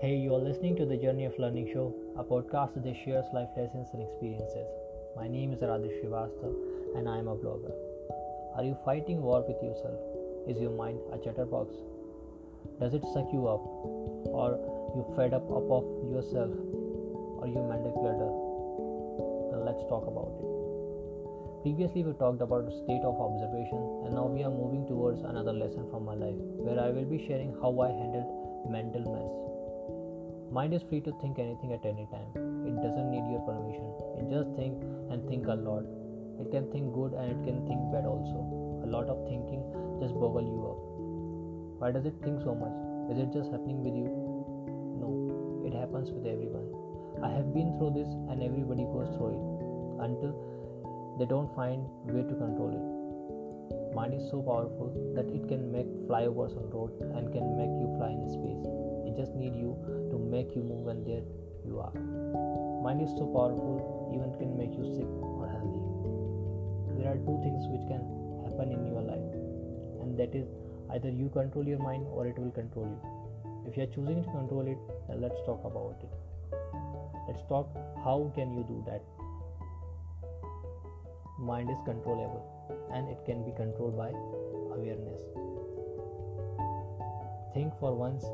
listening to the Journey of Learning show, a podcast that shares life lessons and experiences. My name is Srivastav and I am a blogger. Are you fighting war with yourself? Is your mind a chatterbox? Does it suck you up? Or you fed up, up of yourself? Or you mental clutter? Then let's talk about it. Previously, we talked about a state of observation, and now we are moving towards another lesson from my life where I will be sharing how I handled mental mess. Mind is free to think anything at any time. It doesn't need your permission. It just think and think a lot. It can think good and it can think bad also. A lot of thinking just boggle you up. Why does it think so much? Is it just happening with you? No, it happens with everyone. I have been through this and everybody goes through it until they don't find way to control it. Mind is so powerful that it can make flyovers on road and can make you fly in space. It just need make you move and there you are. Mind is so powerful even can make you sick or healthy. There are two things which can happen in your life and that is either you control your mind or it will control you. If you are choosing to control it, then let's talk about it. Let's talk how can you do that mind is controllable and it can be controlled by awareness. Think for once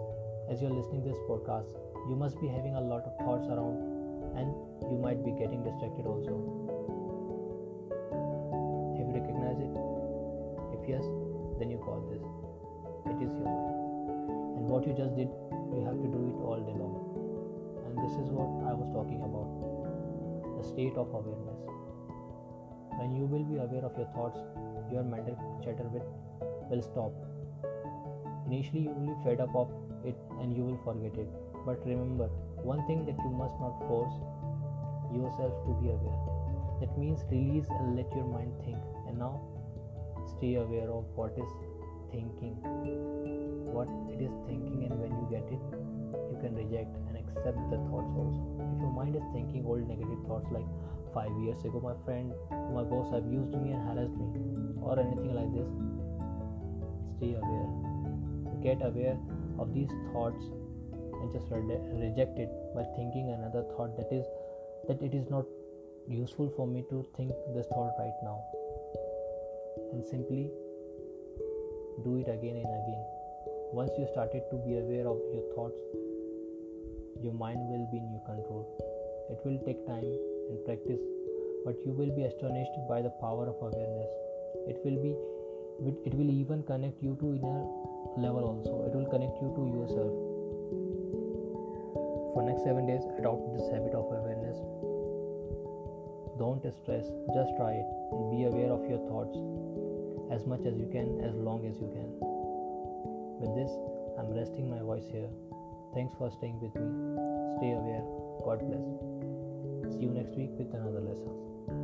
as you're listening this podcast, you must be having a lot of thoughts around and you might be getting distracted also. Have you recognized it? If yes, then you call this. It is your mind. And what you just did, you have to do it all day long. And this is what I was talking about the state of awareness when you will be aware of your thoughts, your mental chatter will stop. Initially, you will be fed up of it and you will forget it. But remember, one thing that you must not force yourself to be aware. That means release and let your mind think. And now, stay aware of what is thinking, what it is thinking, and when you get it, you can reject and accept the thoughts also. If your mind is thinking old negative thoughts like five years ago my friend my boss abused me and harassed me or anything like this stay aware get aware of these thoughts and just re- reject it by thinking another thought that is that it is not useful for me to think this thought right now. And simply do it again and again. Once you started to be aware of your thoughts your mind will be in your control. It will take time and practice, but you will be astonished by the power of awareness. It will be it will even connect you to inner level also. It will connect you to yourself. For next seven days, adopt this habit of awareness. Don't stress, just try it and be aware of your thoughts as much as you can, as long as you can. With this, I'm resting my voice here. Thanks for staying with me. Stay aware. God bless. See you next week with another lesson.